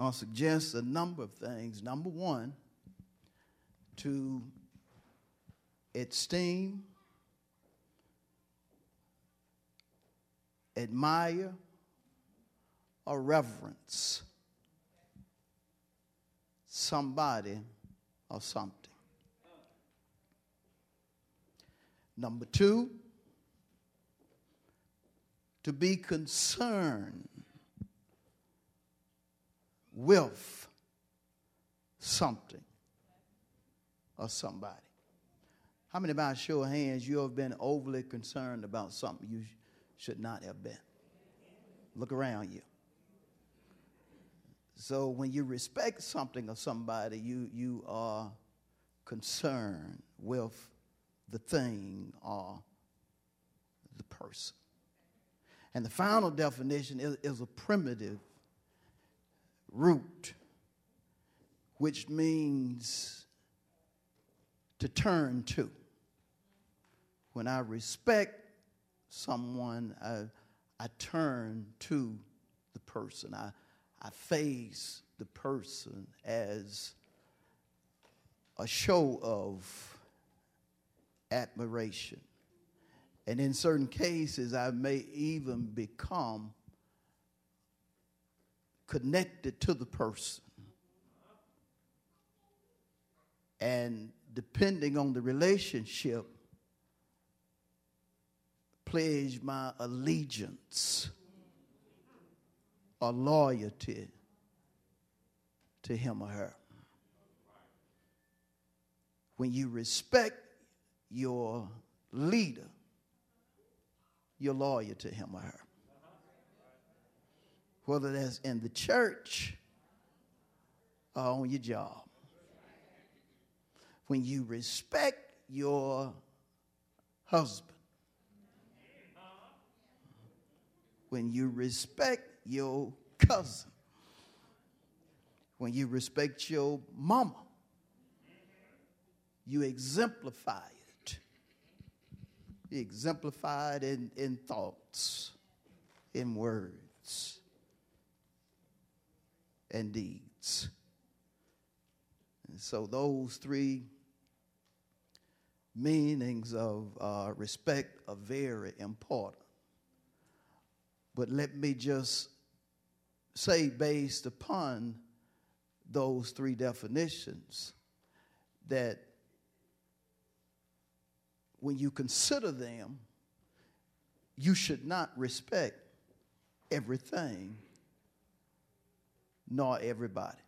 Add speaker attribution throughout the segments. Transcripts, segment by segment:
Speaker 1: I'll suggest a number of things. Number one, to esteem, admire, or reverence somebody or something. Number two, to be concerned with something or somebody. How many by show of hands you have been overly concerned about something you should not have been? Look around you. So when you respect something or somebody, you, you are concerned with the thing or the person. And the final definition is, is a primitive root, which means to turn to. When I respect someone, I, I turn to the person. I, I face the person as a show of admiration. And in certain cases, I may even become connected to the person. And depending on the relationship, pledge my allegiance or loyalty to him or her. When you respect your leader, you're loyal to him or her whether that's in the church or on your job. When you respect your husband, when you respect your cousin, when you respect your mama, you exemplify it. You exemplify it in, in thoughts, in words and deeds. And so, those three meanings of uh, respect are very important. But let me just say, based upon those three definitions, that when you consider them, you should not respect everything nor everybody.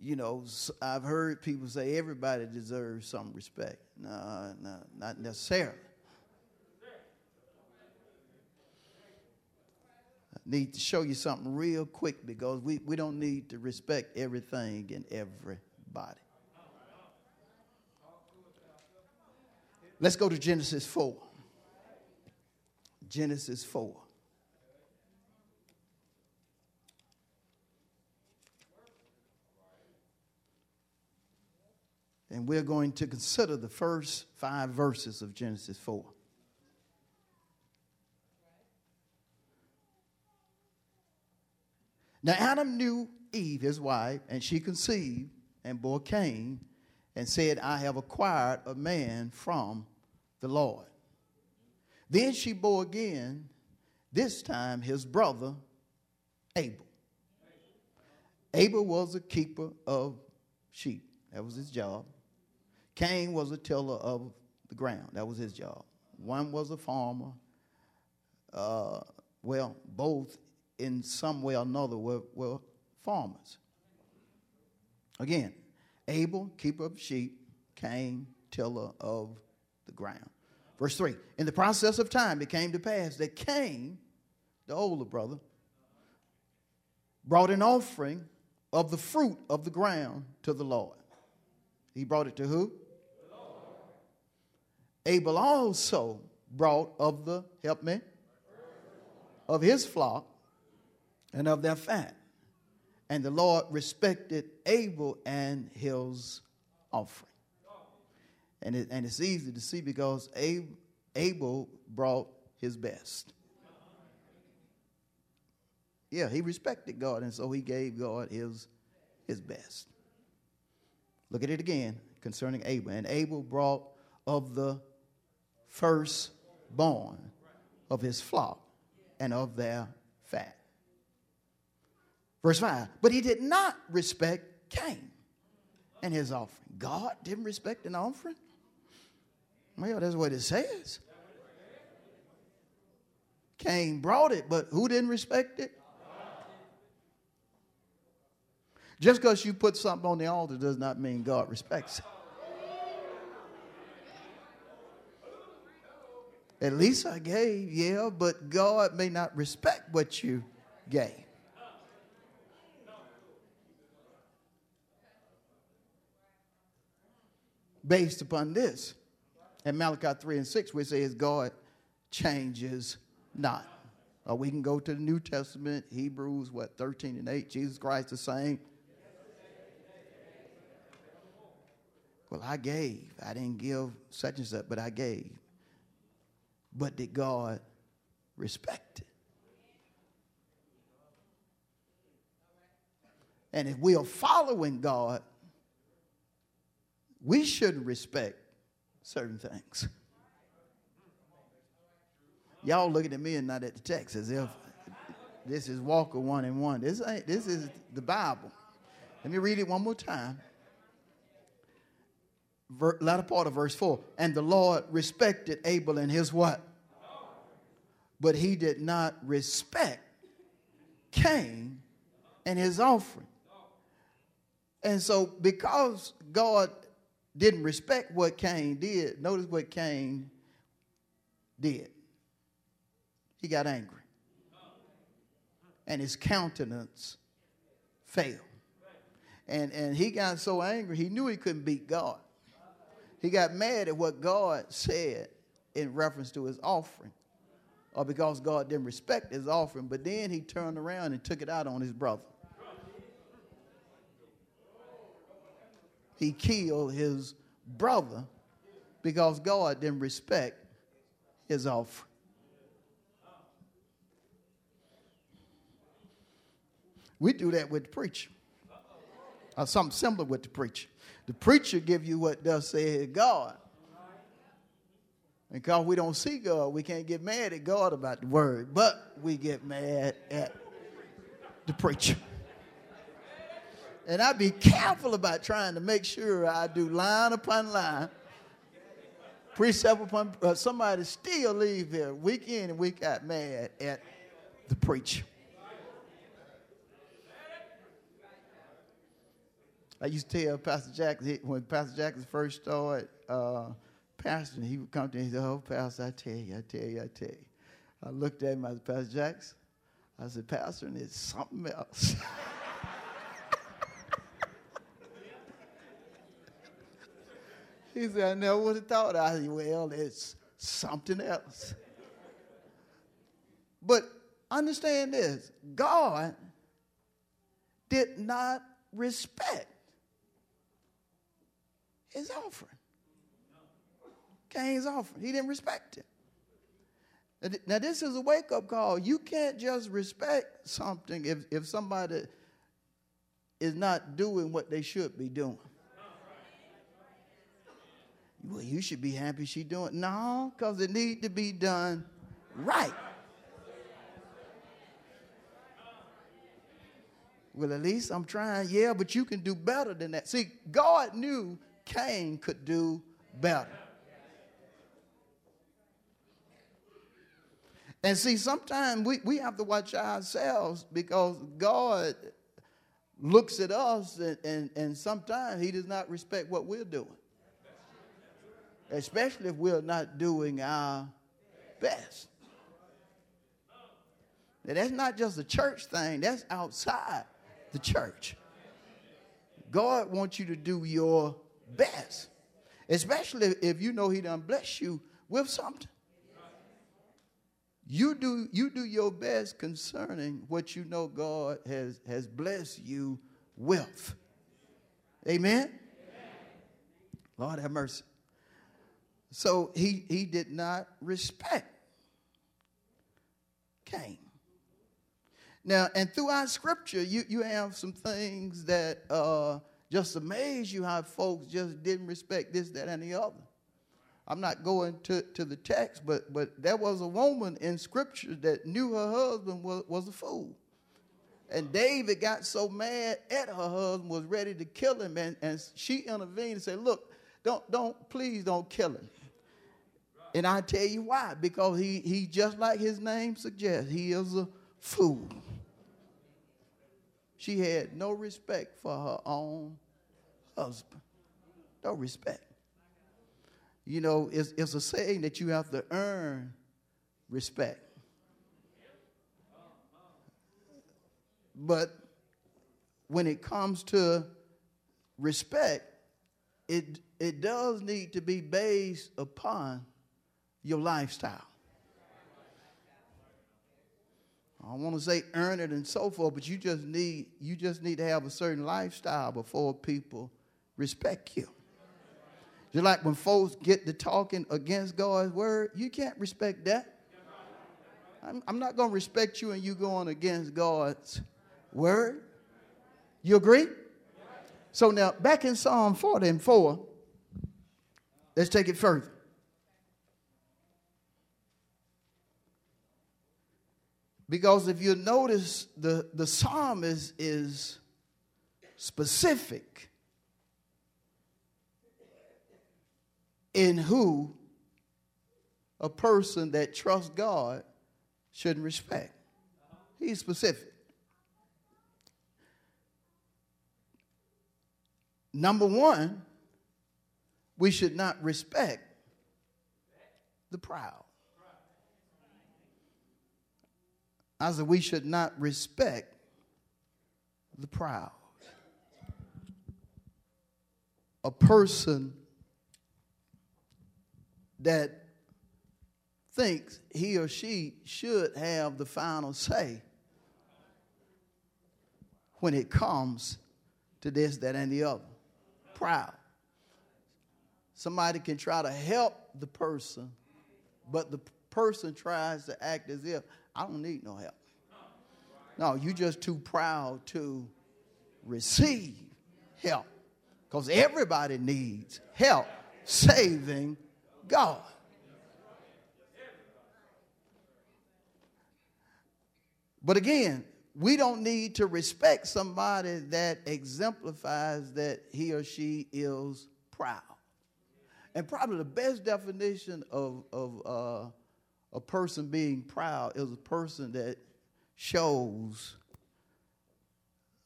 Speaker 1: You know, I've heard people say everybody deserves some respect. No, no, not necessarily. I need to show you something real quick because we, we don't need to respect everything and everybody. Let's go to Genesis 4. Genesis 4. And we're going to consider the first five verses of Genesis 4. Now, Adam knew Eve, his wife, and she conceived and bore Cain and said, I have acquired a man from the Lord. Then she bore again, this time his brother Abel. Abel was a keeper of sheep, that was his job. Cain was a tiller of the ground. That was his job. One was a farmer. Uh, well, both in some way or another were, were farmers. Again, Abel, keeper of sheep, Cain, tiller of the ground. Verse 3 In the process of time, it came to pass that Cain, the older brother, brought an offering of the fruit of the ground to the Lord. He brought it to who? Abel also brought of the, help me, of his flock and of their fat. And the Lord respected Abel and his offering. And, it, and it's easy to see because Abel brought his best. Yeah, he respected God, and so he gave God his, his best. Look at it again concerning Abel. And Abel brought of the firstborn of his flock and of their fat. Verse 5 But he did not respect Cain and his offering. God didn't respect an offering? Well, that's what it says. Cain brought it, but who didn't respect it? Just because you put something on the altar does not mean God respects it. At least I gave, yeah, but God may not respect what you gave. Based upon this, in Malachi 3 and 6, we say, God changes not. Or we can go to the New Testament, Hebrews, what, 13 and 8, Jesus Christ the same Well, I gave. I didn't give such and such, but I gave. But did God respect it? And if we are following God, we should respect certain things. Y'all looking at me and not at the text as if this is Walker one and one. This ain't this is the Bible. Let me read it one more time ver, latter part of verse 4. And the Lord respected Abel and his what? But he did not respect Cain and his offering. And so, because God didn't respect what Cain did, notice what Cain did. He got angry. And his countenance failed. And, and he got so angry, he knew he couldn't beat God. He got mad at what God said in reference to his offering, or because God didn't respect his offering, but then he turned around and took it out on his brother. He killed his brother because God didn't respect his offering. We do that with the preacher, or something similar with the preacher. The preacher give you what does say God. And because we don't see God, we can't get mad at God about the word, but we get mad at the preacher. And I be careful about trying to make sure I do line upon line, precept upon uh, somebody still leave here week in and week out mad at the preacher. I used to tell Pastor Jackson, when Pastor Jackson first started uh, pastoring, he would come to me and say, Oh, Pastor, I tell you, I tell you, I tell you. I looked at him, I said, Pastor Jackson, I said, Pastor, and it's something else. he said, I never would have thought. I said, Well, it's something else. But understand this God did not respect his offering. Cain's offering. He didn't respect it. Now, this is a wake up call. You can't just respect something if, if somebody is not doing what they should be doing. Well, you should be happy she doing it. No, because it need to be done right. Well, at least I'm trying. Yeah, but you can do better than that. See, God knew Cain could do better. And see, sometimes we, we have to watch ourselves because God looks at us and, and, and sometimes he does not respect what we're doing. especially if we're not doing our best. Now, that's not just a church thing, that's outside the church. God wants you to do your best, especially if you know He done bless you with something. You do, you do your best concerning what you know God has, has blessed you with. Amen? Amen? Lord have mercy. So he, he did not respect Cain. Now, and throughout scripture, you, you have some things that uh, just amaze you how folks just didn't respect this, that, and the other. I'm not going to, to the text, but, but there was a woman in scripture that knew her husband was, was a fool. And David got so mad at her husband, was ready to kill him, and, and she intervened and said, Look, don't, don't, please don't kill him. And I tell you why. Because he, he just like his name suggests, he is a fool. She had no respect for her own husband. No respect. You know, it's, it's a saying that you have to earn respect. But when it comes to respect, it, it does need to be based upon your lifestyle. I want to say earn it and so forth, but you just need you just need to have a certain lifestyle before people respect you. Just like when folks get to talking against God's word, you can't respect that. I'm, I'm not going to respect you and you going against God's word. You agree? So now, back in Psalm 40 and 4, let's take it further. Because if you notice, the, the psalmist is specific in who a person that trusts God should respect. He's specific. Number one, we should not respect the proud. I said, we should not respect the proud. A person that thinks he or she should have the final say when it comes to this, that, and the other. Proud. Somebody can try to help the person, but the person tries to act as if I don't need no help. No, you're just too proud to receive help. Because everybody needs help saving God. But again, we don't need to respect somebody that exemplifies that he or she is proud. And probably the best definition of, of uh, a person being proud is a person that shows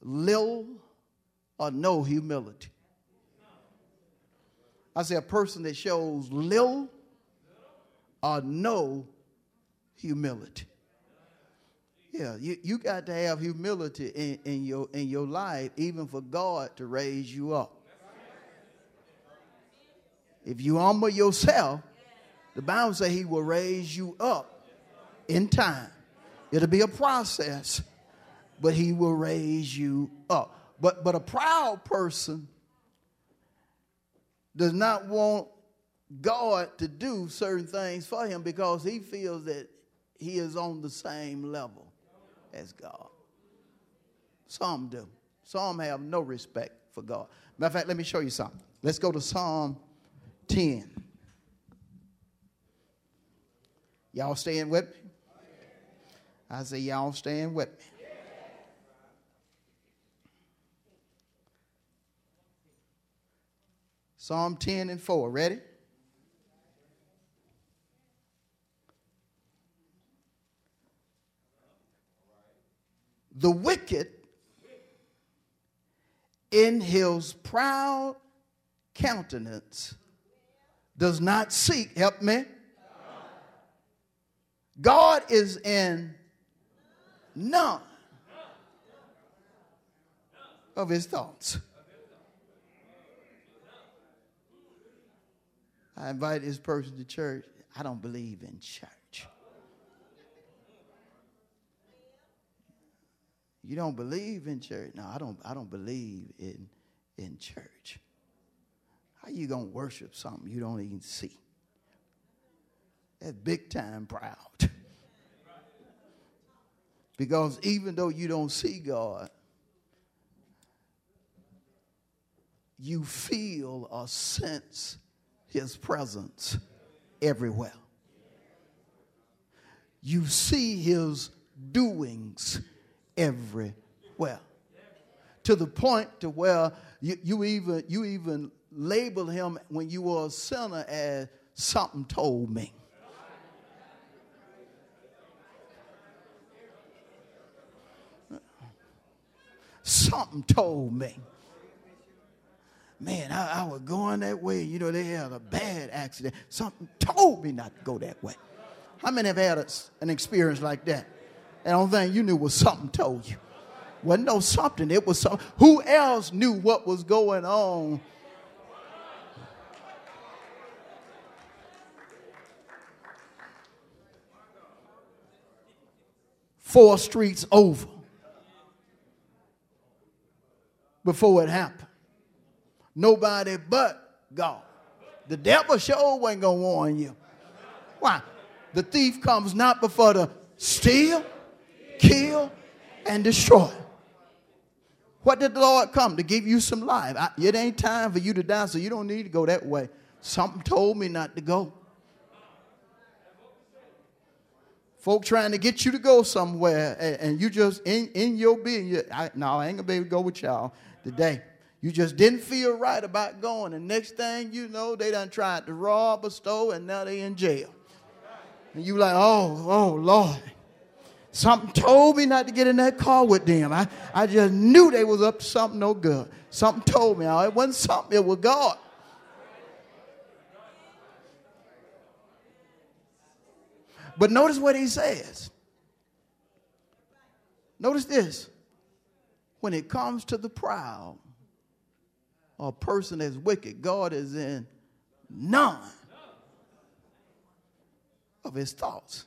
Speaker 1: little or no humility. I say a person that shows little or no humility. Yeah, you, you got to have humility in, in, your, in your life, even for God to raise you up. If you humble yourself, the Bible says he will raise you up in time. It'll be a process, but he will raise you up. But but a proud person does not want God to do certain things for him because he feels that he is on the same level as God. Some do. Some have no respect for God. Matter of fact, let me show you something. Let's go to Psalm 10. Y'all staying with me? I say, y'all staying with me. Psalm 10 and 4. Ready? The wicked in his proud countenance does not seek, help me. God is in none of his thoughts. I invite this person to church. I don't believe in church. You don't believe in church? No, I don't I don't believe in in church. How you gonna worship something you don't even see? That's big time proud. because even though you don't see God, you feel a sense his presence everywhere. You see his doings everywhere. To the point to where you, you even you even label him when you were a sinner as something told me. Something told me man, I, I, was going that way. You know, they had a bad accident. Something told me not to go that way. How many have had a, an experience like that? And the only thing you knew was something told you. Wasn't no something. It was something. Who else knew what was going on? Four streets over before it happened. Nobody but God. The devil sure wasn't going to warn you. Why? The thief comes not before to steal, kill, and destroy. What did the Lord come? To give you some life. I, it ain't time for you to die, so you don't need to go that way. Something told me not to go. Folk trying to get you to go somewhere, and, and you just in, in your being. You, I, no, I ain't gonna be able to go with y'all today. You just didn't feel right about going. And next thing you know, they done tried to rob a store and now they in jail. And you like, oh, oh, Lord. Something told me not to get in that car with them. I, I just knew they was up to something no good. Something told me. Oh, it wasn't something, it was God. But notice what he says. Notice this. When it comes to the proud, a person that's wicked, God is in none of his thoughts.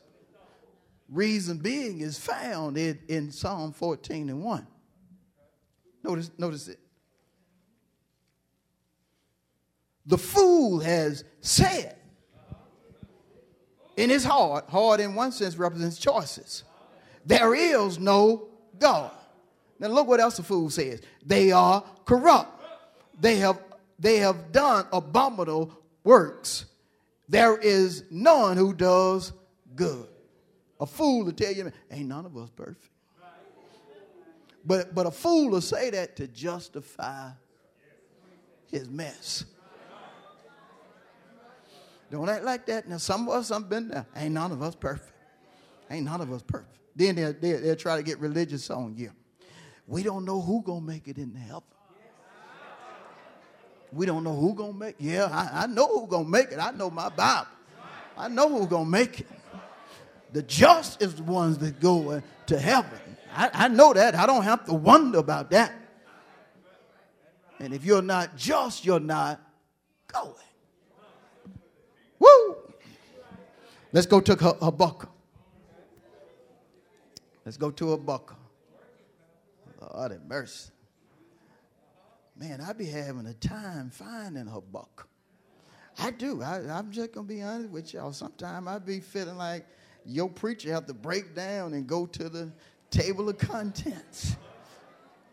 Speaker 1: Reason being is found in, in Psalm 14 and 1. Notice, notice it. The fool has said in his heart, heart in one sense represents choices. There is no God. Now look what else the fool says. They are corrupt they have, they have done abominable works. There is none who does good. A fool to tell you, ain't none of us perfect. But, but a fool will say that to justify his mess. Don't act like that. Now, some of us, have been there. Ain't none of us perfect. Ain't none of us perfect. Then they'll, they'll, they'll try to get religious on you. We don't know who gonna make it into heaven. We don't know who gonna make. Yeah, I, I know who gonna make it. I know my Bible. I know who gonna make it. The just is the ones that go to heaven. I, I know that. I don't have to wonder about that. And if you're not just, you're not going. Woo! Let's go to a Habakkuk. Let's go to a Habakkuk. Lord have mercy man, I be having a time finding Habakkuk. I do. I, am just gonna be honest with y'all. Sometimes I be feeling like your preacher have to break down and go to the table of contents.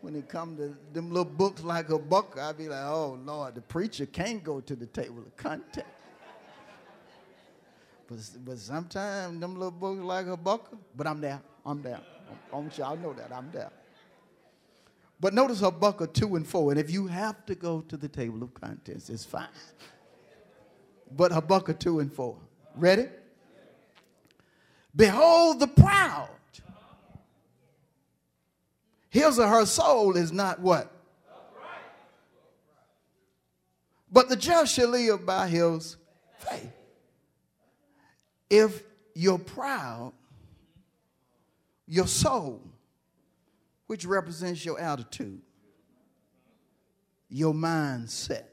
Speaker 1: When it come to them little books like Habakkuk, I be like, oh Lord, the preacher can't go to the table of contents. But, but sometimes them little books like Habakkuk, but I'm there. I'm there. I want y'all know that. I'm there. But notice Habakkuk 2 and 4. And if you have to go to the table of contents, it's fine. But Habakkuk 2 and 4. Ready? Behold the proud. His or her soul is not what? But the just shall live by his faith. If you're proud, your soul, which represents your attitude, your mindset,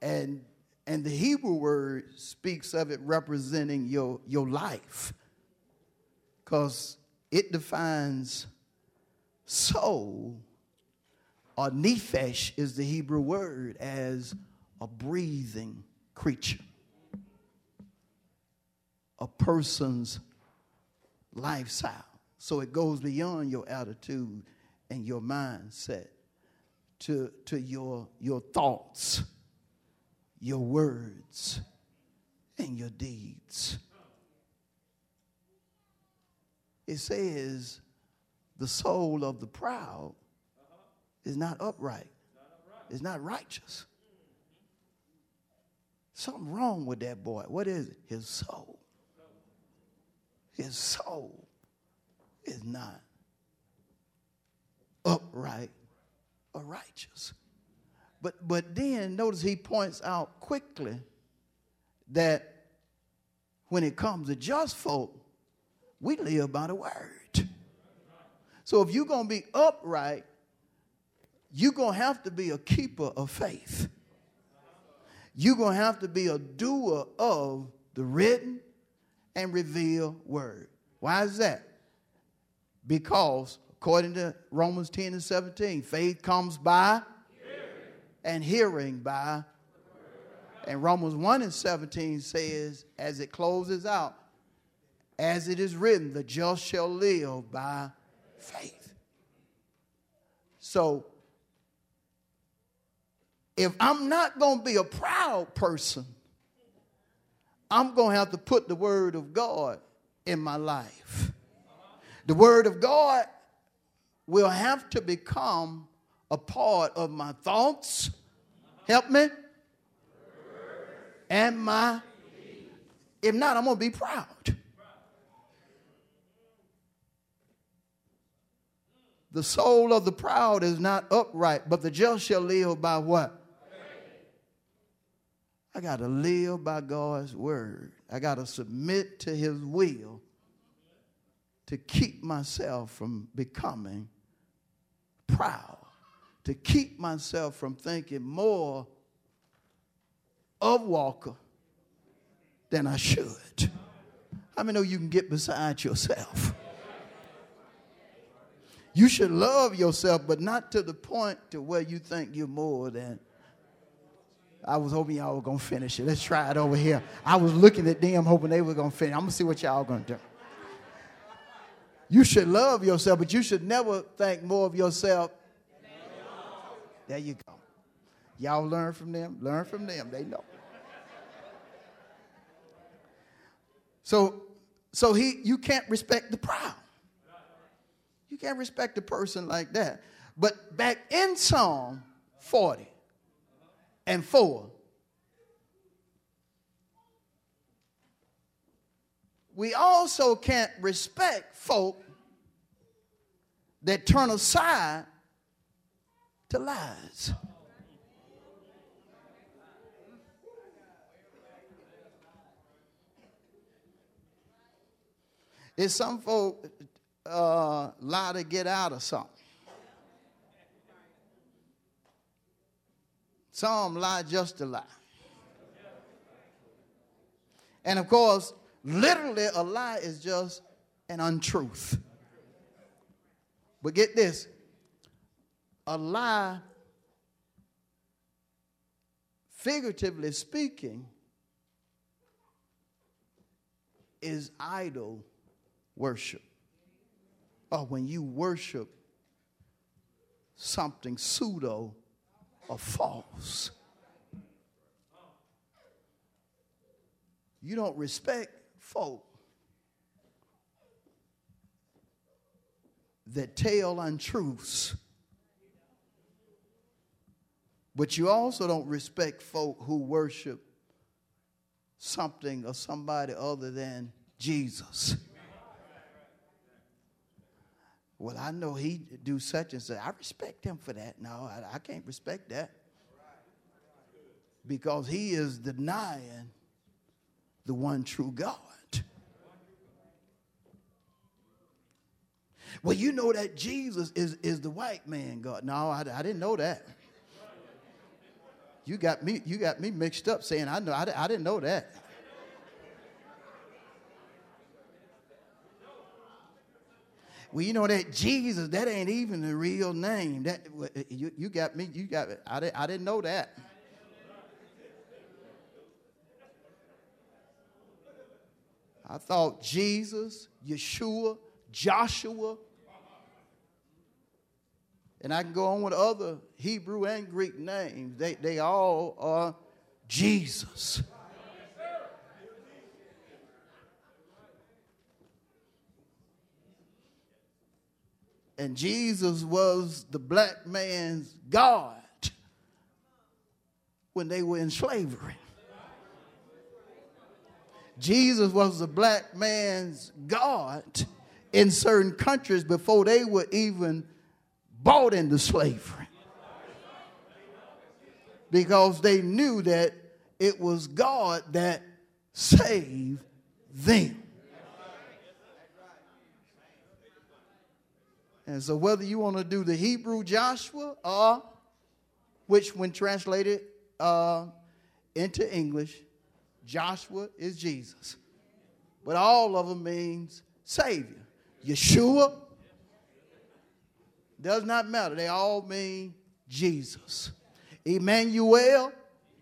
Speaker 1: and and the Hebrew word speaks of it representing your, your life because it defines soul or nephesh is the Hebrew word as a breathing creature, a person's lifestyle. So it goes beyond your attitude and your mindset to, to your, your thoughts, your words, and your deeds. It says the soul of the proud is not upright, is not righteous. Something wrong with that boy. What is it? His soul. His soul is not upright or righteous. But but then notice he points out quickly that when it comes to just folk, we live by the word. So if you're gonna be upright, you're gonna have to be a keeper of faith. You're gonna have to be a doer of the written and revealed word. Why is that? Because according to Romans 10 and 17, faith comes by hearing. and hearing by. And Romans 1 and 17 says, as it closes out, as it is written, the just shall live by faith. So, if I'm not going to be a proud person, I'm going to have to put the word of God in my life. The word of God will have to become a part of my thoughts. Help me. And my, if not, I'm going to be proud. The soul of the proud is not upright, but the just shall live by what? I got to live by God's word. I got to submit to his will to keep myself from becoming proud, to keep myself from thinking more of Walker than I should. How many know you can get beside yourself? You should love yourself, but not to the point to where you think you're more than. I was hoping y'all were gonna finish it. Let's try it over here. I was looking at them, hoping they were gonna finish. I'm gonna see what y'all gonna do. You should love yourself, but you should never think more of yourself. There you go. Y'all learn from them. Learn from them. They know. So, so he, you can't respect the proud. You can't respect a person like that. But back in Psalm 40 and 4, we also can't respect folk that turn aside to lies. It's some folk uh, lie to get out of something. Some lie just to lie. And of course, literally, a lie is just an untruth. But get this a lie, figuratively speaking, is idol worship. Or when you worship something pseudo or false. You don't respect folk that tell untruths. But you also don't respect folk who worship something or somebody other than Jesus. Well, I know he do such and such. I respect him for that. No, I, I can't respect that. because he is denying the one true God. Well, you know that Jesus is, is the white man God. No, I, I didn't know that. You got me, you got me mixed up saying I know I, I didn't know that. Well, you know that Jesus, that ain't even the real name. That you, you got me, you got I didn't, I didn't know that. I thought Jesus, Yeshua, Joshua, and I can go on with other Hebrew and Greek names. They, they all are Jesus. And Jesus was the black man's God when they were in slavery. Jesus was the black man's God in certain countries before they were even bought into slavery. Because they knew that it was God that saved them. And so, whether you want to do the Hebrew Joshua or, which when translated uh, into English, Joshua is Jesus. But all of them means Savior. Yeshua does not matter. They all mean Jesus. Emmanuel,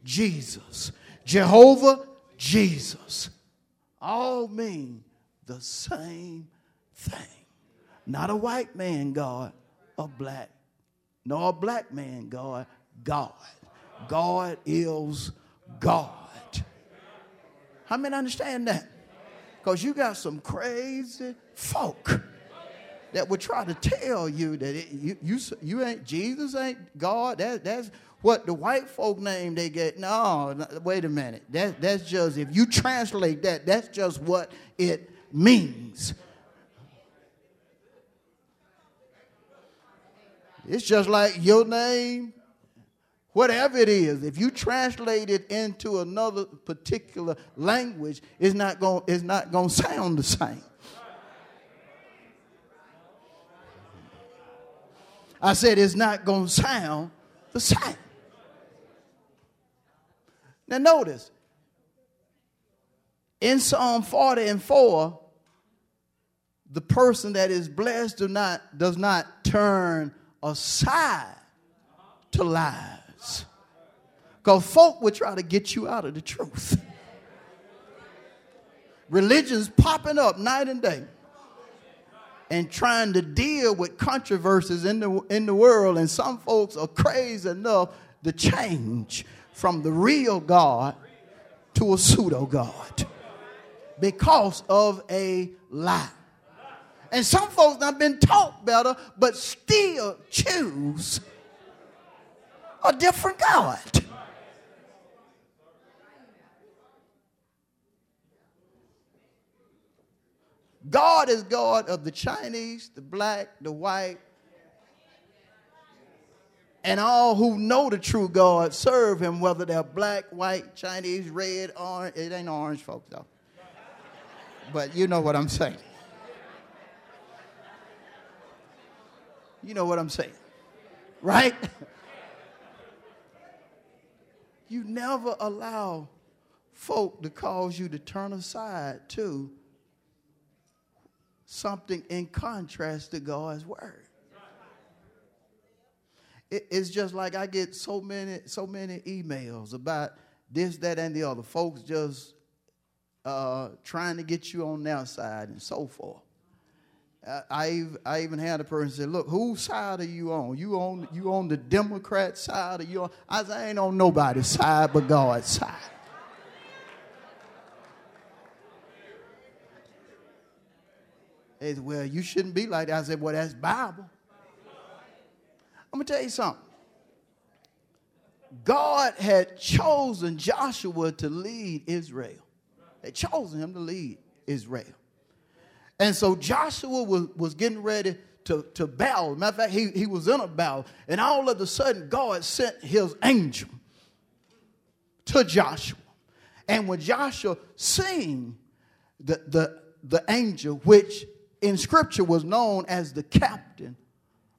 Speaker 1: Jesus. Jehovah, Jesus. All mean the same thing. Not a white man God, a black, nor a black man God, God. God is God. How many understand that? Because you got some crazy folk that would try to tell you that it, you, you, you ain't, Jesus ain't God. That, that's what the white folk name they get. No, no, wait a minute. That, that's just, if you translate that, that's just what it means. It's just like your name, whatever it is. If you translate it into another particular language, it's not going it's not going to sound the same. I said it's not going to sound the same. Now notice in Psalm 40 and 4, the person that is blessed do not, does not turn aside to lies. Because folk will try to get you out of the truth. Religion's popping up night and day and trying to deal with controversies in the, in the world. And some folks are crazy enough to change from the real God to a pseudo God because of a lie. And some folks not been taught better, but still choose a different God. God is God of the Chinese, the black, the white, and all who know the true God serve him, whether they're black, white, Chinese, red, orange. It ain't orange, folks, though. But you know what I'm saying. You know what I'm saying, right? you never allow folk to cause you to turn aside to something in contrast to God's word. it's just like I get so many, so many emails about this, that, and the other. Folks just uh, trying to get you on their side and so forth. I, I even had a person say, "Look, whose side are you on? You on you on the Democrat side, or you on?" I said, "I ain't on nobody's side but God's side." They said, "Well, you shouldn't be like that." I said, "Well, that's Bible." I'm gonna tell you something. God had chosen Joshua to lead Israel. They chosen him to lead Israel. And so Joshua was, was getting ready to, to battle. Matter of fact, he, he was in a battle. And all of a sudden, God sent his angel. to Joshua. And when Joshua seen the, the, the angel, which in scripture was known as the captain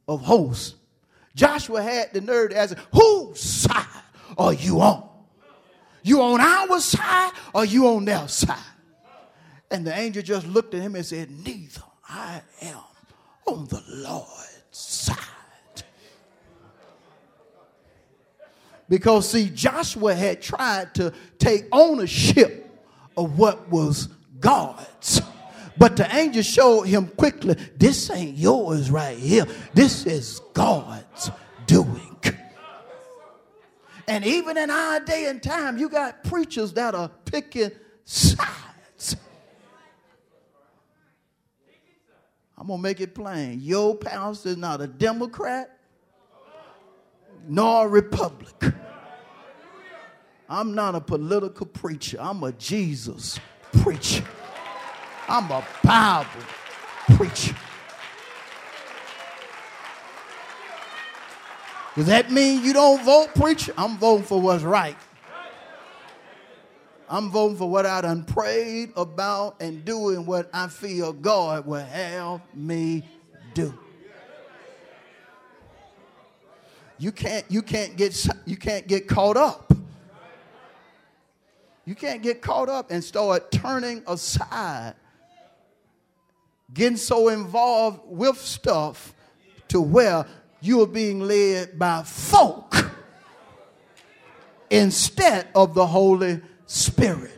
Speaker 1: of hosts, Joshua had the nerve to ask, Whose side are you on? You on our side or you on their side? And the angel just looked at him and said, Neither. I am on the Lord's side. Because, see, Joshua had tried to take ownership of what was God's. But the angel showed him quickly this ain't yours right here. This is God's doing. And even in our day and time, you got preachers that are picking sides. I'm going to make it plain. Your pastor is not a Democrat nor a Republican. I'm not a political preacher. I'm a Jesus preacher. I'm a Bible preacher. Does that mean you don't vote, preacher? I'm voting for what's right. I'm voting for what I done prayed about and doing what I feel God will have me do. You can't, you can't get you can't get caught up. You can't get caught up and start turning aside, getting so involved with stuff to where you are being led by folk instead of the Holy Spirit.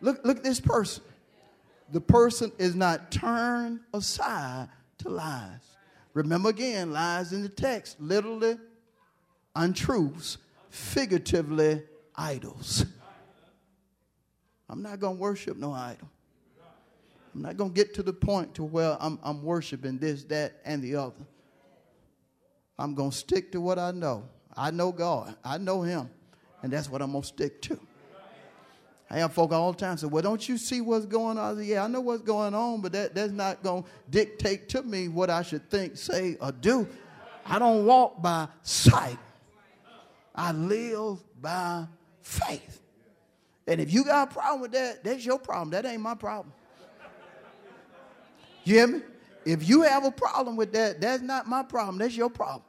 Speaker 1: Look, look at this person. The person is not turned aside to lies. Remember again, lies in the text, literally untruths, figuratively idols. I'm not going to worship no idol. I'm not going to get to the point to where I'm, I'm worshiping this, that, and the other. I'm going to stick to what I know. I know God. I know Him. And that's what I'm going to stick to. I have folk all the time say, Well, don't you see what's going on? I say, yeah, I know what's going on, but that, that's not going to dictate to me what I should think, say, or do. I don't walk by sight, I live by faith. And if you got a problem with that, that's your problem. That ain't my problem. You hear me? If you have a problem with that, that's not my problem. That's your problem.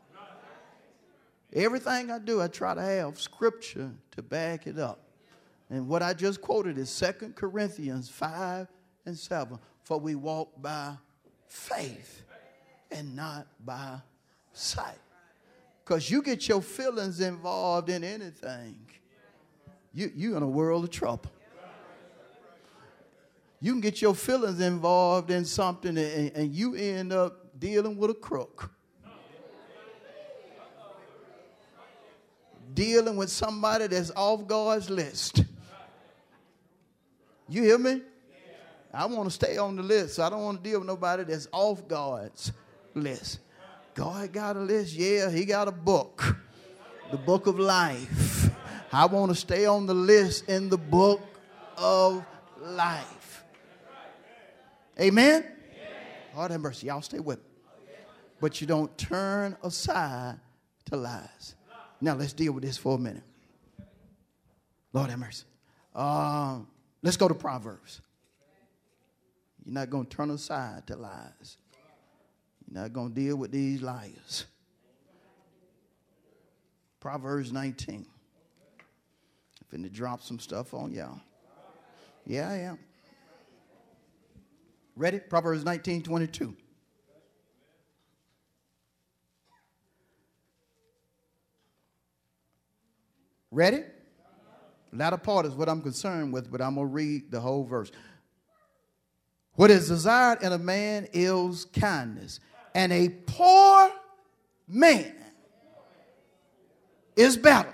Speaker 1: Everything I do, I try to have scripture to back it up. And what I just quoted is Second Corinthians 5 and 7. For we walk by faith and not by sight. Because you get your feelings involved in anything, you, you're in a world of trouble you can get your feelings involved in something and, and you end up dealing with a crook. Dealing with somebody that's off God's list. You hear me? I want to stay on the list. So I don't want to deal with nobody that's off God's list. God got a list. Yeah, he got a book. The book of life. I want to stay on the list in the book of life. Amen? Lord have mercy. Y'all stay with me. But you don't turn aside to lies. Now let's deal with this for a minute. Lord have mercy. Uh, let's go to Proverbs. You're not going to turn aside to lies. You're not going to deal with these liars. Proverbs 19. I'm finna drop some stuff on y'all. Yeah, I am. Ready? Proverbs 19 22. Ready? Latter part is what I'm concerned with, but I'm going to read the whole verse. What is desired in a man is kindness, and a poor man is better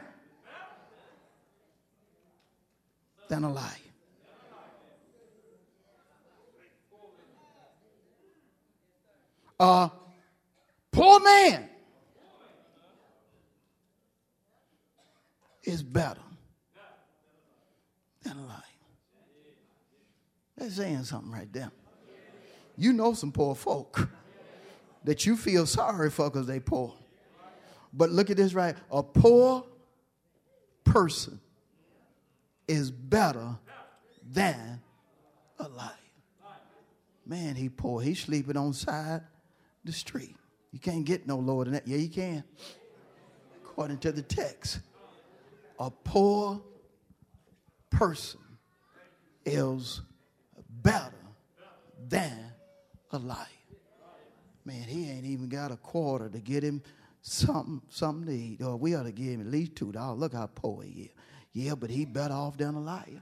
Speaker 1: than a liar. A poor man is better than a liar. That's saying something right there. You know some poor folk that you feel sorry for because they poor. But look at this right. A poor person is better than a liar. Man, he poor. He's sleeping on side the street. You can't get no lower than that. Yeah, you can. According to the text, a poor person is better than a liar. Man, he ain't even got a quarter to get him something, something to eat. Or we ought to give him at least two dollars. Look how poor he is. Yeah, but he better off than a liar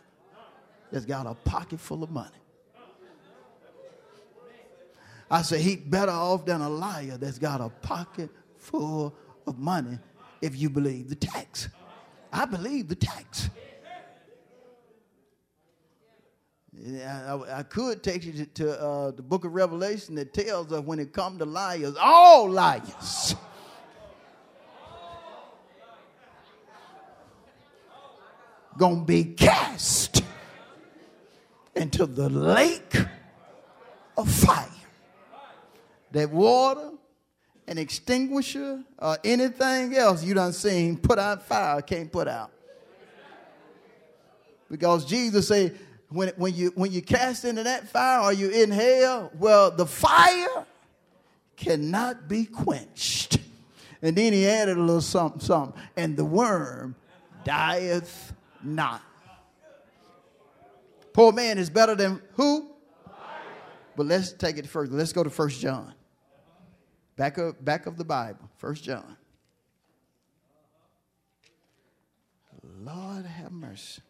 Speaker 1: that's got a pocket full of money. I say he better off than a liar that's got a pocket full of money if you believe the text. I believe the. I, I, could take you to, to uh, the book of Revelation that tells us when it comes to liars, all liars. Gonna be cast into the lake of fire. That water, an extinguisher, or anything else you done seen put out fire can't put out. Because Jesus said, when, when, you, when you cast into that fire or you in hell, well, the fire cannot be quenched. And then he added a little something, something. And the worm dieth not. Poor man is better than who? But let's take it further. Let's go to First John. Back of, back of the Bible, First John. Lord have mercy.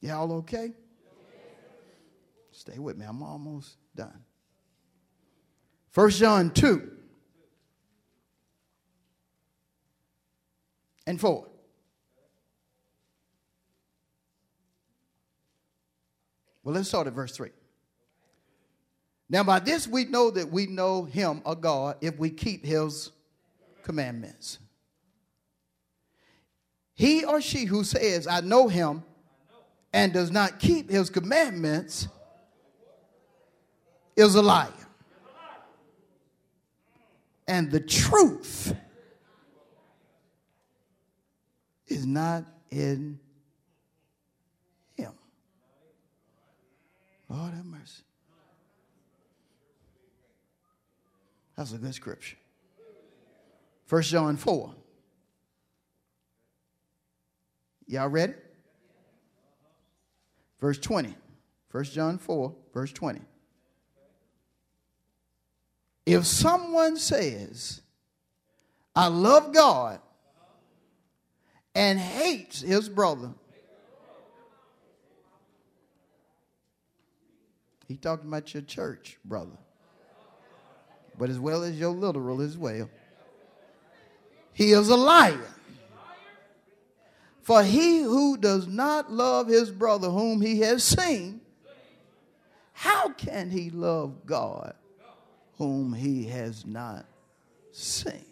Speaker 1: Y'all okay? Stay with me. I'm almost done. First John 2 and 4. Well, let's start at verse 3. Now, by this we know that we know him, a God, if we keep his commandments. He or she who says, I know him, and does not keep his commandments is a liar. And the truth is not in him. Lord have mercy. That's a good scripture. First John 4. Y'all ready? Verse 20. 1 John 4, verse 20. If someone says, I love God and hates his brother, he talking about your church, brother, but as well as your literal as well. He is a liar. For he who does not love his brother whom he has seen, how can he love God whom he has not seen?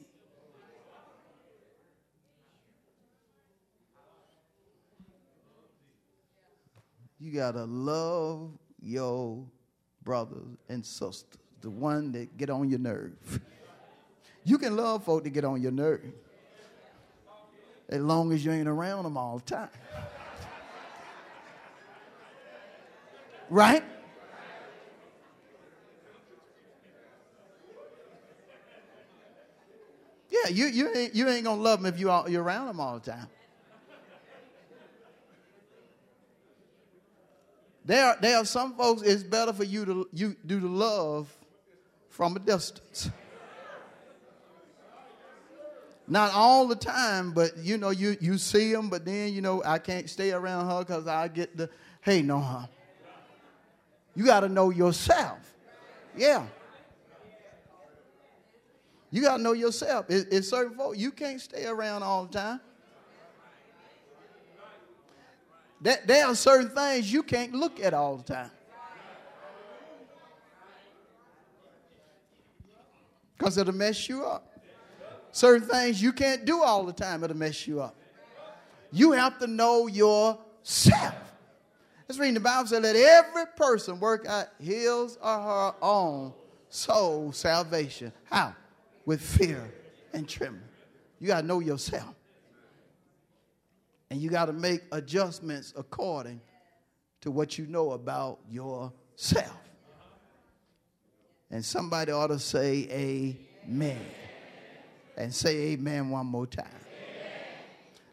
Speaker 1: You got to love your brothers and sisters, the one that get on your nerve. You can love folk to get on your nerve as long as you ain't around them all the time. Right? Yeah, you, you, ain't, you ain't to love them if you are, you're around them all the time. There, there are some folks, it's better for you to you do the love from a distance. Not all the time, but you know, you, you see them, but then, you know, I can't stay around her because I get the, hey, no, huh? You got to know yourself. Yeah. You got to know yourself. It's, it's certain folks, you can't stay around all the time. That, there are certain things you can't look at all the time. Because it'll mess you up. Certain things you can't do all the time, it'll mess you up. You have to know yourself. Let's read the Bible says, let every person work out his or her own soul salvation. How? With fear and trembling. You got to know yourself. And you got to make adjustments according to what you know about yourself. And somebody ought to say amen. And say amen one more time.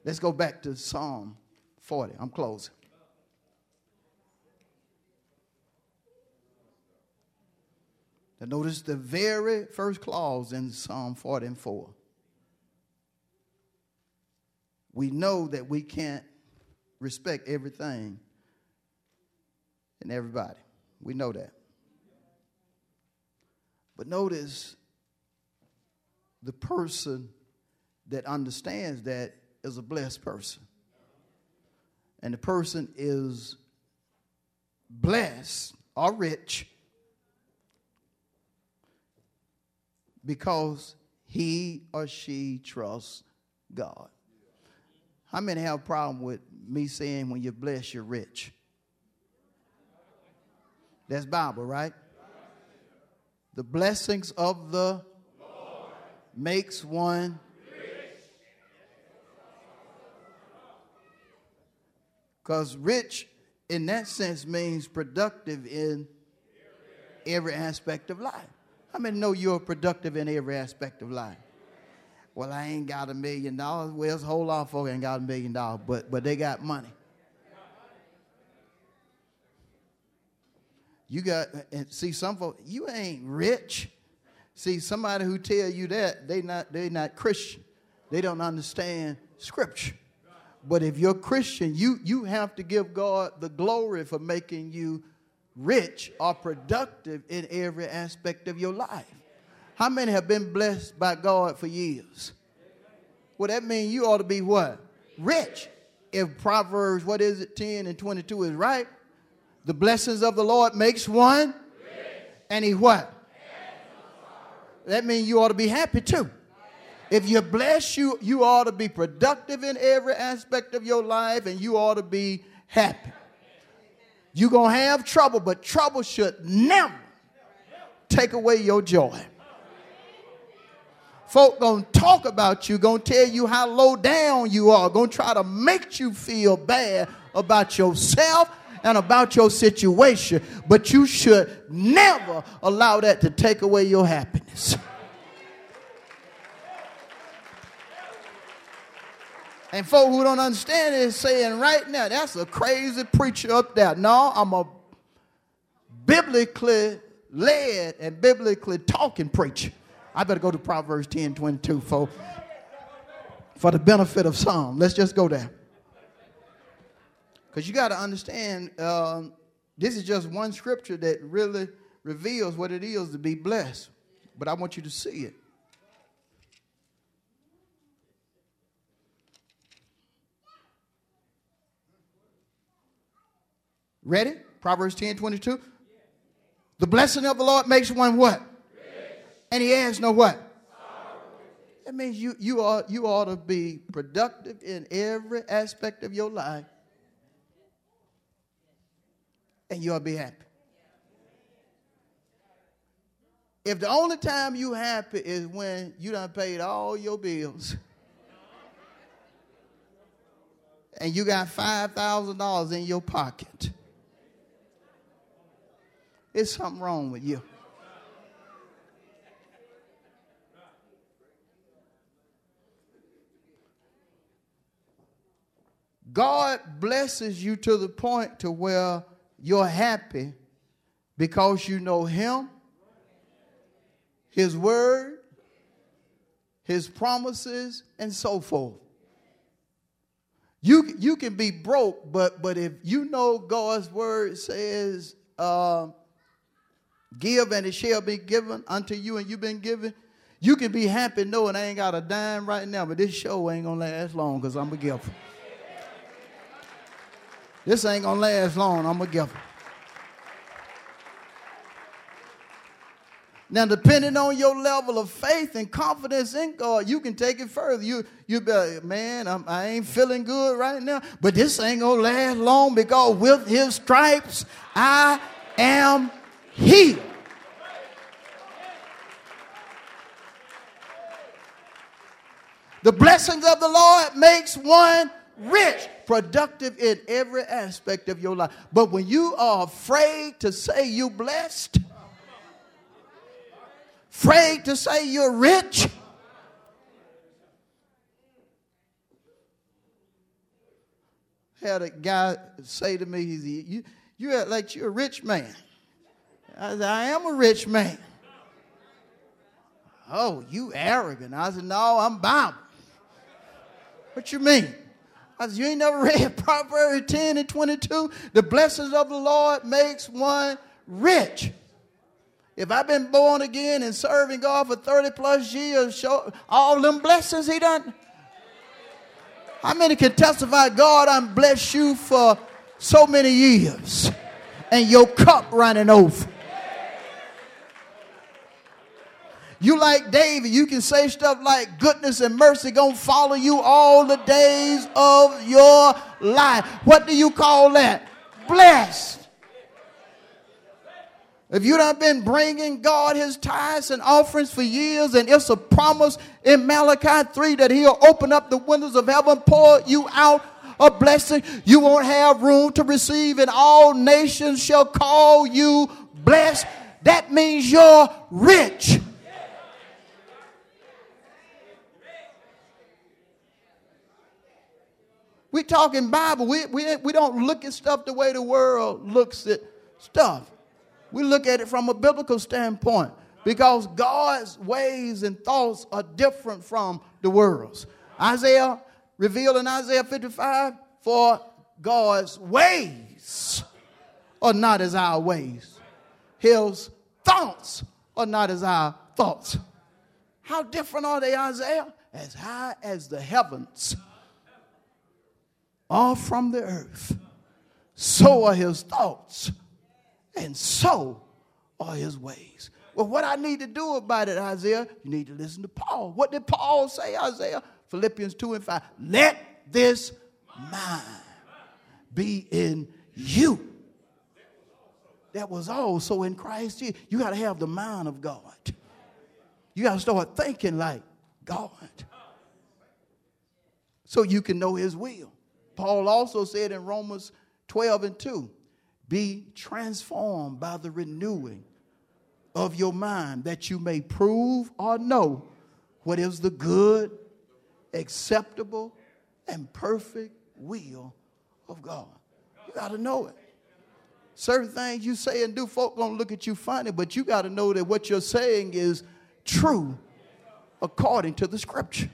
Speaker 1: Let's go back to Psalm 40. I'm closing. Now notice the very first clause in Psalm 44. We know that we can't respect everything and everybody. We know that. But notice the person that understands that is a blessed person. And the person is blessed or rich because he or she trusts God. How many have a problem with me saying when you're blessed, you're rich? That's Bible, right? The blessings of the Lord makes one Because rich, in that sense, means productive in every aspect of life. How many know you're productive in every aspect of life? Well, I ain't got a million dollars. Well, there's a whole lot of folks ain't got a million dollars, but but they got money. You got see some folks, you ain't rich. See, somebody who tell you that, they not they not Christian. They don't understand scripture. But if you're Christian, you, you have to give God the glory for making you rich or productive in every aspect of your life. How many have been blessed by God for years? Well, that means you ought to be what? Rich. If Proverbs, what is it, 10 and 22 is right, the blessings of the Lord makes one, rich. and he what? That means you ought to be happy too. If you're blessed, you, you ought to be productive in every aspect of your life and you ought to be happy. You're going to have trouble, but trouble should never take away your joy. Folk gonna talk about you, gonna tell you how low down you are, gonna try to make you feel bad about yourself and about your situation, but you should never allow that to take away your happiness. And folk who don't understand it is saying right now, that's a crazy preacher up there. No, I'm a biblically led and biblically talking preacher. I better go to Proverbs 10 22 for, for the benefit of some. Let's just go there. Because you got to understand, um, this is just one scripture that really reveals what it is to be blessed. But I want you to see it. Ready? Proverbs 10 22. The blessing of the Lord makes one what? Rich. And he has no what? That means you, you, ought, you ought to be productive in every aspect of your life. And you'll be happy. If the only time you happy is when you done paid all your bills and you got $5,000 in your pocket there's something wrong with you. God blesses you to the point to where you're happy because you know him, his word, his promises, and so forth. You, you can be broke, but, but if you know God's word says, uh, Give and it shall be given unto you, and you've been given. You can be happy knowing I ain't got a dime right now, but this show ain't gonna last long because I'm a giver. This ain't gonna last long, I'm gonna give giver. Now, depending on your level of faith and confidence in God, you can take it further. You, you be like, man, I'm, I ain't feeling good right now, but this ain't gonna last long because with His stripes I am healed. The blessings of the Lord makes one rich, productive in every aspect of your life. But when you are afraid to say you blessed, afraid to say you're rich, had a guy say to me, you, you act like you're a rich man. I said, I am a rich man. Oh, you arrogant. I said, no, I'm Bible. What you mean? I said, you ain't never read Proverbs 10 and 22? The blessings of the Lord makes one rich. If I've been born again and serving God for 30 plus years, show all them blessings he done. How many can testify, God, I'm blessed you for so many years and your cup running over? You like David, you can say stuff like goodness and mercy gonna follow you all the days of your life. What do you call that? Blessed. If you done been bringing God his tithes and offerings for years, and it's a promise in Malachi 3 that he'll open up the windows of heaven, pour you out a blessing you won't have room to receive, and all nations shall call you blessed. That means you're rich. We talking Bible. We, we, we don't look at stuff the way the world looks at stuff. We look at it from a biblical standpoint because God's ways and thoughts are different from the world's. Isaiah revealed in Isaiah 55 for God's ways are not as our ways, His thoughts are not as our thoughts. How different are they, Isaiah? As high as the heavens are from the earth, so are his thoughts and so are his ways. Well, what I need to do about it, Isaiah, you need to listen to Paul. What did Paul say, Isaiah? Philippians 2 and 5. Let this mind be in you. That was also in Christ Jesus. You got to have the mind of God. You got to start thinking like God so you can know his will. Paul also said in Romans 12 and 2 be transformed by the renewing of your mind that you may prove or know what is the good, acceptable, and perfect will of God. You got to know it. Certain things you say and do, folk gonna look at you funny, but you got to know that what you're saying is true according to the scripture.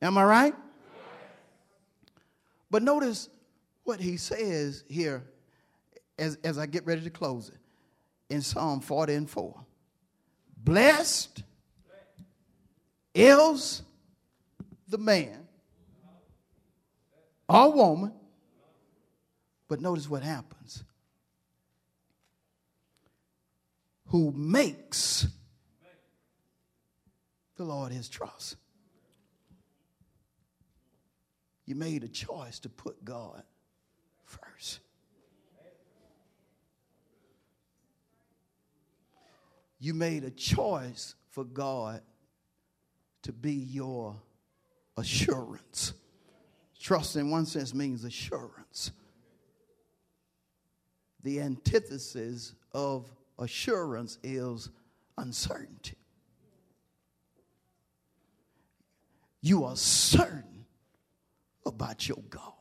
Speaker 1: Am I right? But notice what he says here as, as I get ready to close it in Psalm 40 and 4. Blessed is the man or woman, but notice what happens. Who makes the Lord his trust. You made a choice to put God first. You made a choice for God to be your assurance. Trust, in one sense, means assurance. The antithesis of assurance is uncertainty. You are certain about your God.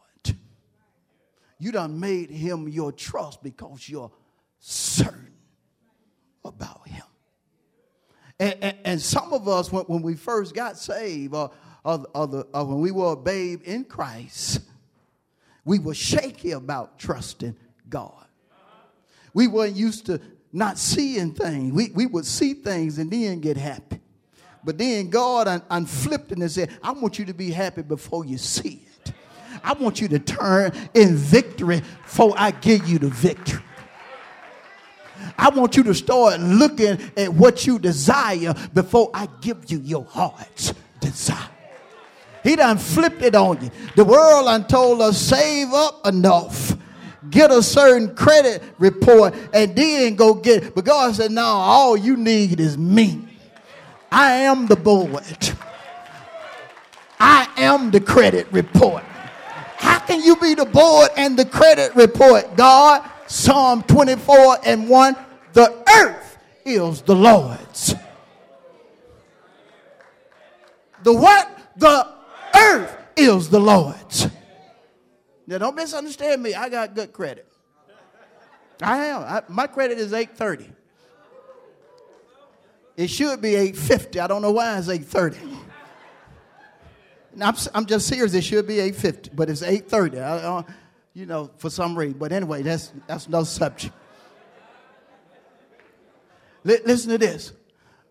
Speaker 1: You done made him your trust because you're certain about him. And, and, and some of us, when, when, we first got saved, or, or, or, the, or when we were a babe in Christ, we were shaky about trusting God. We weren't used to not seeing things. We, we would see things and then get happy. But then God un, unflipped and said, I want you to be happy before you see it. I want you to turn in victory before I give you the victory. I want you to start looking at what you desire before I give you your heart's desire. He done flipped it on you. The world done told us save up enough, get a certain credit report, and then go get it. But God said, no, all you need is me. I am the bullet. I am the credit report. How can you be the board and the credit report? God, Psalm 24 and 1 the earth is the Lord's. The what? The earth is the Lord's. Now, don't misunderstand me. I got good credit. I am. I, my credit is 830. It should be 850. I don't know why it's 830. I'm, just serious. It should be 850, but it's 830. I, you know, for some reason. But anyway, that's, that's no subject. L- listen to this.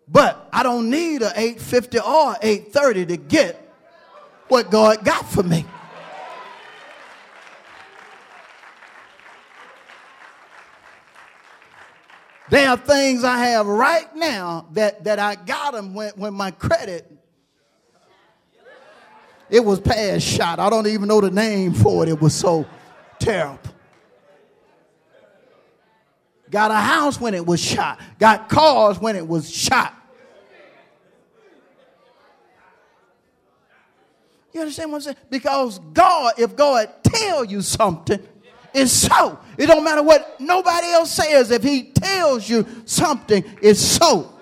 Speaker 1: But I don't need a 850 or 830 to get what God got for me. There are things I have right now that, that I got them when, when my credit it was past shot. I don't even know the name for it. It was so terrible. Got a house when it was shot. Got cars when it was shot. You understand what I'm saying? Because God, if God tell you something, it's so. It don't matter what nobody else says. If he tells you something, it's so.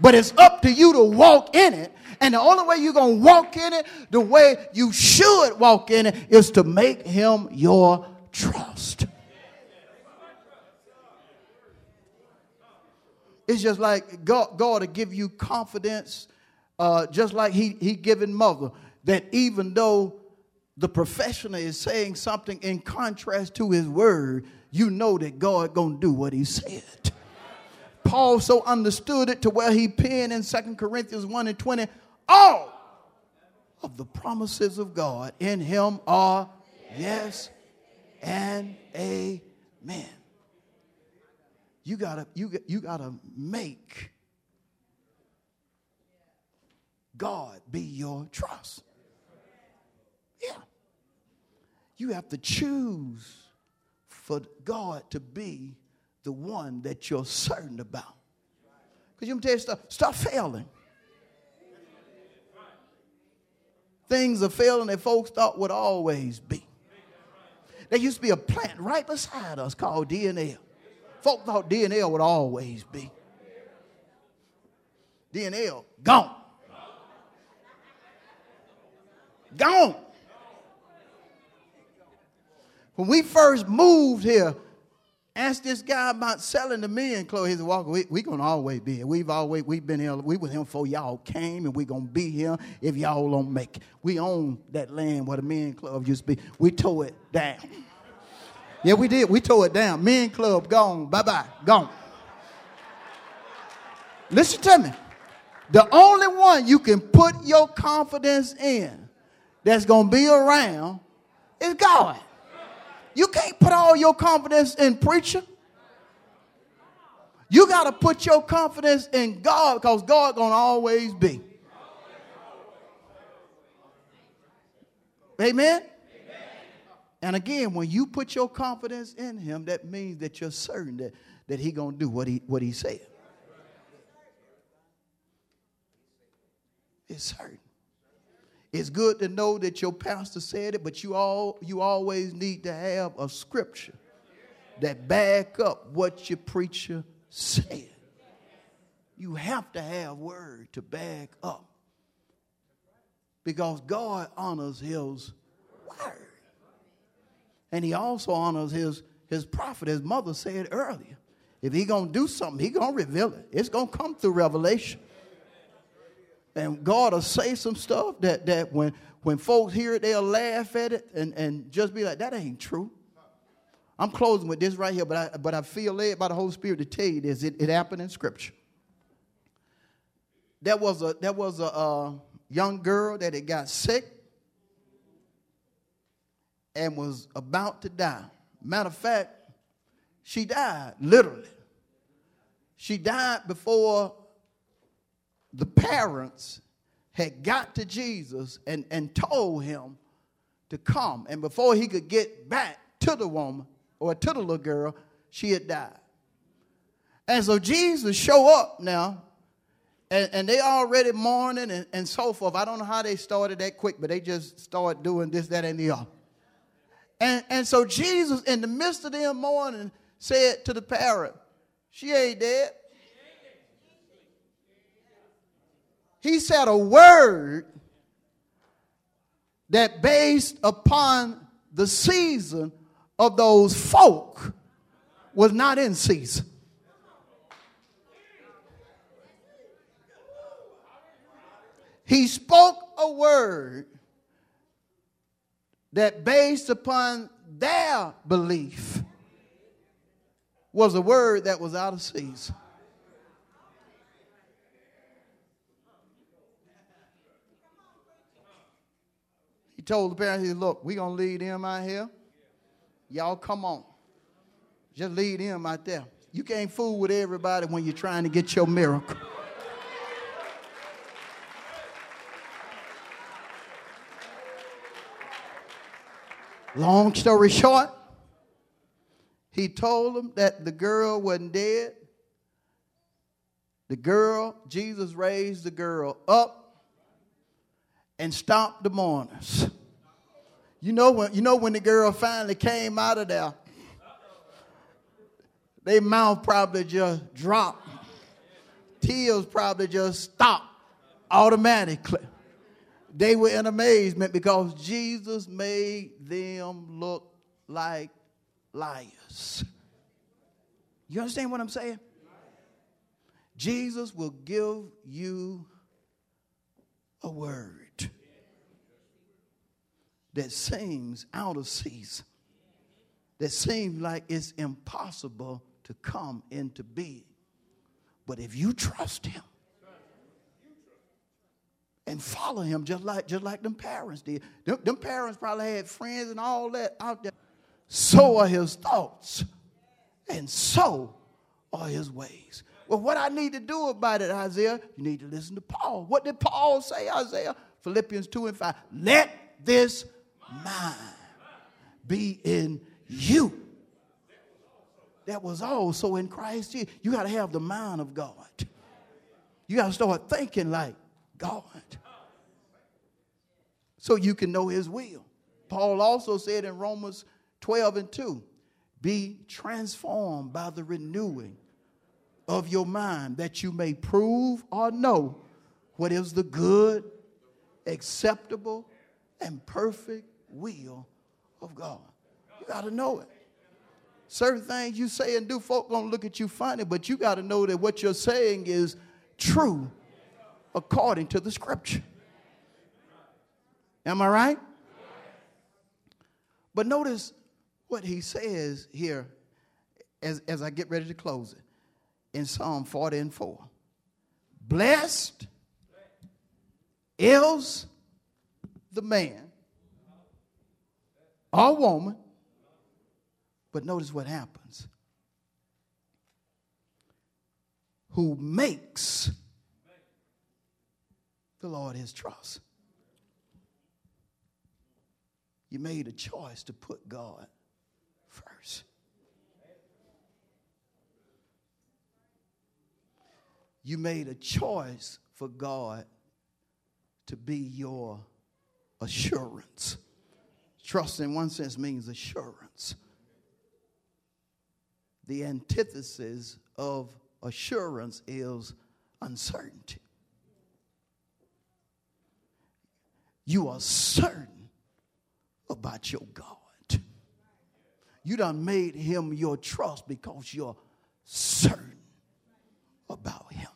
Speaker 1: But it's up to you to walk in it and the only way you're going to walk in it, the way you should walk in it, is to make him your trust. It's just like God, God to give you confidence, uh, just like he, he given mother, that even though the professional is saying something in contrast to his word, you know that God gonna do what he said. Paul so understood it to where he penned in Second Corinthians 1 and 20, all of the promises of God in him are yes and amen. You gotta, you, you gotta make God be your trust. Yeah. You have to choose for God to be the one that you're certain about. Because you tell you stuff, stop failing. Things are failing that folks thought would always be. There used to be a plant right beside us called DNL. Folk thought DNL would always be. DNL, gone. Gone. When we first moved here, Ask this guy about selling the men clothes. He's Walker. We we gonna always be here. We've always we've been here. We with him before y'all came, and we're gonna be here if y'all don't make it. We own that land where the men club used to be. We tore it down. Yeah, we did. We tore it down. Men club gone. Bye bye. Gone. Listen to me. The only one you can put your confidence in that's gonna be around is God. You can't put all your confidence in preacher. You got to put your confidence in God because God going to always be. Amen? Amen? And again, when you put your confidence in him, that means that you're certain that, that he going to do what he, what he said. It's certain. It's good to know that your pastor said it, but you all you always need to have a scripture that back up what your preacher said. You have to have word to back up. Because God honors his word. And he also honors his, his prophet, his mother said earlier. If he gonna do something, he gonna reveal it. It's gonna come through revelation. And God will say some stuff that, that when, when folks hear it, they'll laugh at it and, and just be like, that ain't true. I'm closing with this right here, but I, but I feel led by the Holy Spirit to tell you this. It, it happened in Scripture. There was a, there was a, a young girl that had got sick and was about to die. Matter of fact, she died, literally. She died before the parents had got to Jesus and, and told him to come. And before he could get back to the woman or to the little girl, she had died. And so Jesus show up now and, and they already mourning and, and so forth. I don't know how they started that quick, but they just started doing this, that, and the other. And, and so Jesus, in the midst of them mourning, said to the parent, She ain't dead. He said a word that based upon the season of those folk was not in season. He spoke a word that, based upon their belief, was a word that was out of season. Told the parents, he said, Look, we're going to lead him out here. Y'all come on. Just lead him out there. You can't fool with everybody when you're trying to get your miracle. Long story short, he told them that the girl wasn't dead. The girl, Jesus raised the girl up and stopped the mourners. You know when you know when the girl finally came out of there, their mouth probably just dropped. Tears probably just stopped automatically they were in amazement because Jesus made them look like liars. You understand what I'm saying? Jesus will give you a word that seems out of season, that seems like it's impossible to come into being. But if you trust Him, and follow him just like just like them parents did. Them, them parents probably had friends and all that out there. So are his thoughts, and so are his ways. Well, what I need to do about it, Isaiah, you need to listen to Paul. What did Paul say, Isaiah? Philippians 2 and 5. Let this mind be in you. That was also in Christ Jesus. You got to have the mind of God. You got to start thinking like God. So you can know his will. Paul also said in Romans 12 and 2 be transformed by the renewing of your mind that you may prove or know what is the good, acceptable, and perfect will of God. You got to know it. Certain things you say and do, folk gonna look at you funny, but you got to know that what you're saying is true according to the scripture. Am I right? But notice what he says here as, as I get ready to close it in Psalm 40 and 4. Blessed is the man or woman, but notice what happens who makes the Lord his trust. You made a choice to put God first. You made a choice for God to be your assurance. Trust, in one sense, means assurance. The antithesis of assurance is uncertainty. you are certain about your God. You done made him your trust because you're certain about him.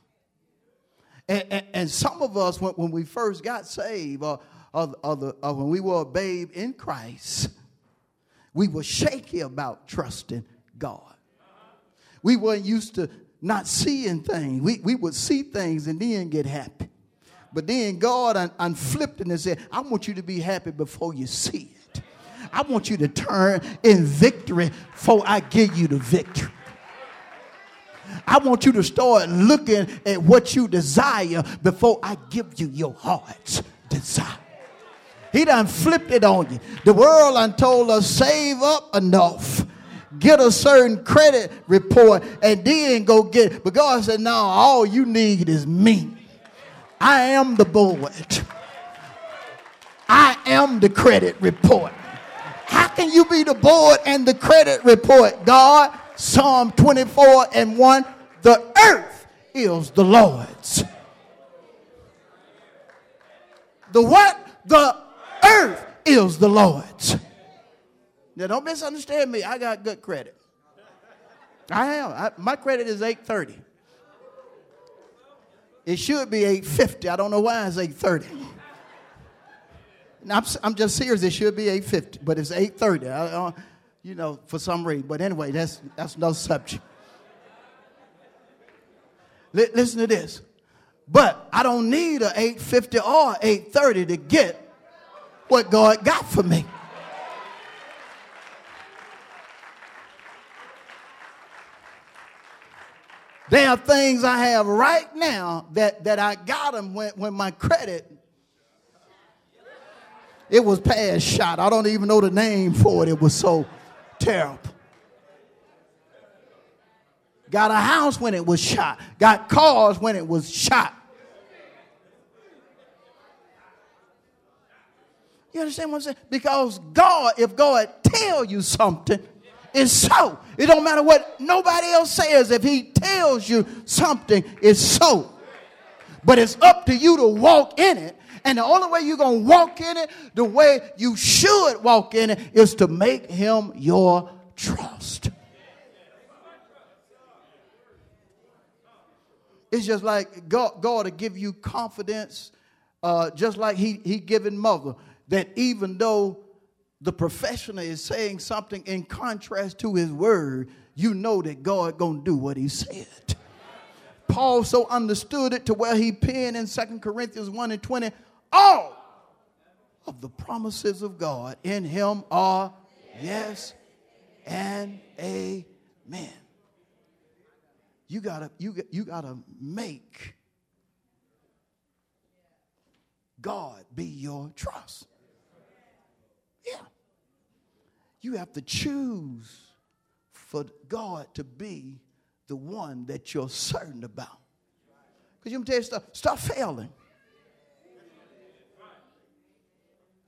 Speaker 1: And, and, and some of us, when, when, we first got saved, or, or, or, the, or when we were a babe in Christ, we were shaky about trusting God. We weren't used to not seeing things. We, we would see things and then get happy. But then God un- unflipped it and said, I want you to be happy before you see it. I want you to turn in victory before I give you the victory. I want you to start looking at what you desire before I give you your heart's desire. He done flipped it on you. The world done told us save up enough, get a certain credit report, and then go get it. But God said, no, all you need is me. I am the board. I am the credit report. How can you be the board and the credit report? God, Psalm 24 and 1 the earth is the Lord's. The what? The earth is the Lord's. Now, don't misunderstand me. I got good credit. I am. I, my credit is 830. It should be 850. I don't know why it's 830. I'm, I'm just serious. It should be 850, but it's 830. I, uh, you know, for some reason. But anyway, that's, that's no subject. Listen to this. But I don't need a 850 or 830 to get what God got for me. There are things I have right now that, that I got them when, when my credit it was past shot. I don't even know the name for it. It was so terrible. Got a house when it was shot. Got cars when it was shot. You understand what I'm saying? Because God, if God tell you something, it's so. It don't matter what nobody else says. If he tells you something, it's so. But it's up to you to walk in it. And the only way you're going to walk in it, the way you should walk in it, is to make him your trust. It's just like God, God to give you confidence, uh, just like he, he given mother, that even though the professional is saying something in contrast to his word, you know that God gonna do what he said. Paul so understood it to where he penned in Second Corinthians 1 and 20, all of the promises of God in him are yes and amen. You gotta, you, you gotta make God be your trust. Yeah. You have to choose for God to be the one that you're certain about. Because you tell you stuff, stop failing.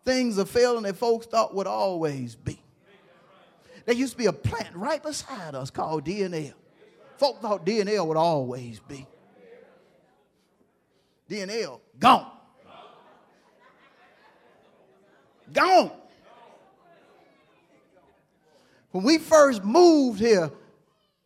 Speaker 1: Things are failing that folks thought would always be. There used to be a plant right beside us called DNL. Folk thought DNL would always be. DNL gone. Gone. When we first moved here,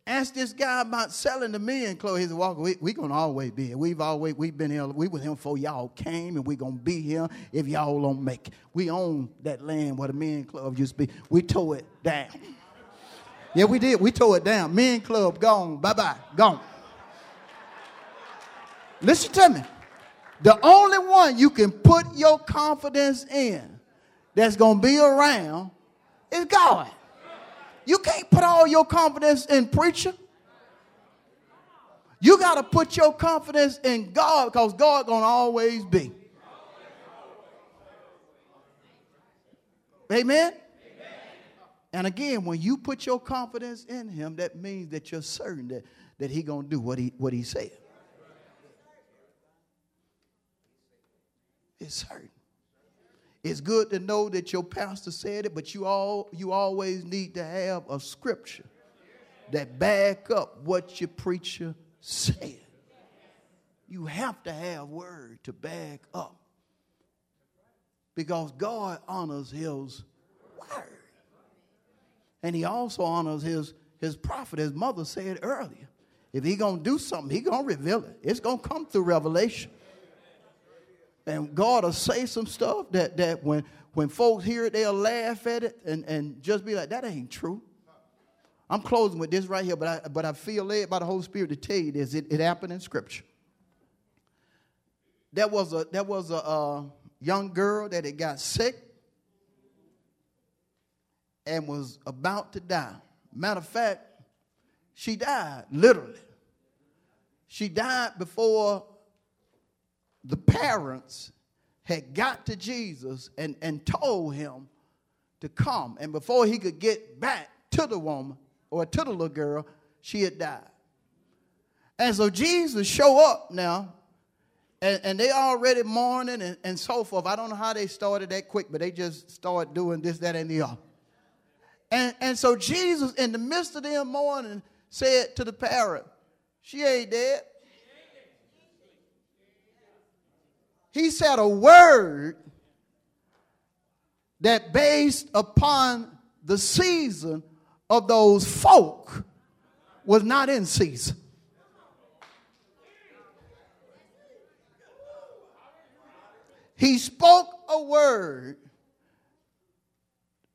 Speaker 1: asked this guy about selling the men clothes. He said, Walker, we, we gonna always be here. We've always we've been here. We with him before y'all came, and we gonna be here if y'all don't make it. We own that land where the men club used to be. We tore it down. Yeah, we did. We tore it down. Men club gone. Bye-bye. Gone. Listen to me. The only one you can put your confidence in that's gonna be around is God. You can't put all your confidence in preacher. You got to put your confidence in God because God going to always be. Amen? Amen? And again, when you put your confidence in him, that means that you're certain that, that he going to do what he, what he said. It's certain. It's good to know that your pastor said it, but you all you always need to have a scripture that back up what your preacher said. You have to have word to back up. Because God honors his word. And he also honors his, his prophet, his mother said earlier. If he gonna do something, he gonna reveal it. It's gonna come through revelation. And God will say some stuff that, that when, when folks hear it, they'll laugh at it and, and just be like, that ain't true. I'm closing with this right here, but I, but I feel led by the Holy Spirit to tell you this. It, it happened in Scripture. There was a, there was a, a young girl that had got sick and was about to die. Matter of fact, she died, literally. She died before the parents had got to Jesus and, and told him to come. And before he could get back to the woman or to the little girl, she had died. And so Jesus show up now and, and they already mourning and, and so forth. I don't know how they started that quick, but they just started doing this, that, and the other. And, and so Jesus, in the midst of them mourning, said to the parent, She ain't dead. He said a word that based upon the season of those folk was not in season. He spoke a word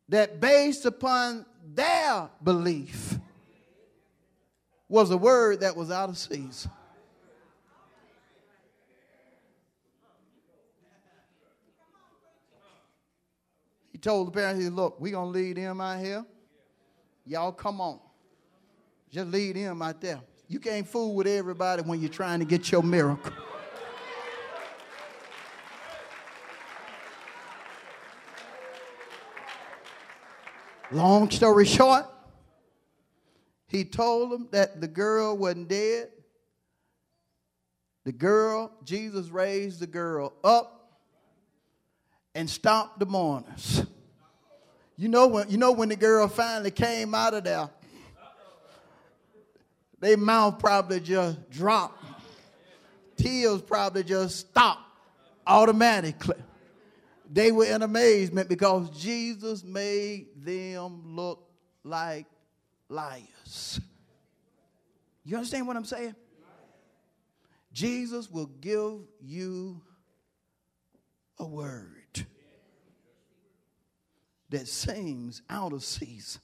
Speaker 1: that, based upon their belief, was a word that was out of season. Told the parents, he said, Look, we're going to lead him out here. Y'all come on. Just lead him out there. You can't fool with everybody when you're trying to get your miracle. Long story short, he told them that the girl wasn't dead. The girl, Jesus raised the girl up and stopped the mourners. You know when you know when the girl finally came out of there, their mouth probably just dropped. Tears probably just stopped automatically. They were in amazement because Jesus made them look like liars. You understand what I'm saying? Jesus will give you a word that seems out of season,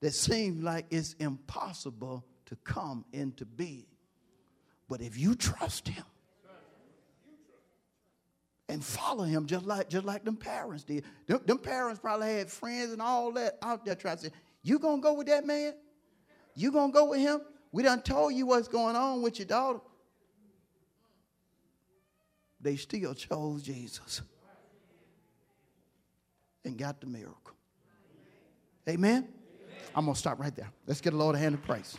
Speaker 1: that seems like it's impossible to come into being. But if you trust Him, and follow him just like just like them parents did. Them, them, parents probably had friends and all that out there trying to say, You gonna go with that man? You gonna go with him? We done told you what's going on with your daughter. They still chose Jesus and got the miracle. Amen? Amen. I'm gonna stop right there. Let's get a Lord a hand of praise.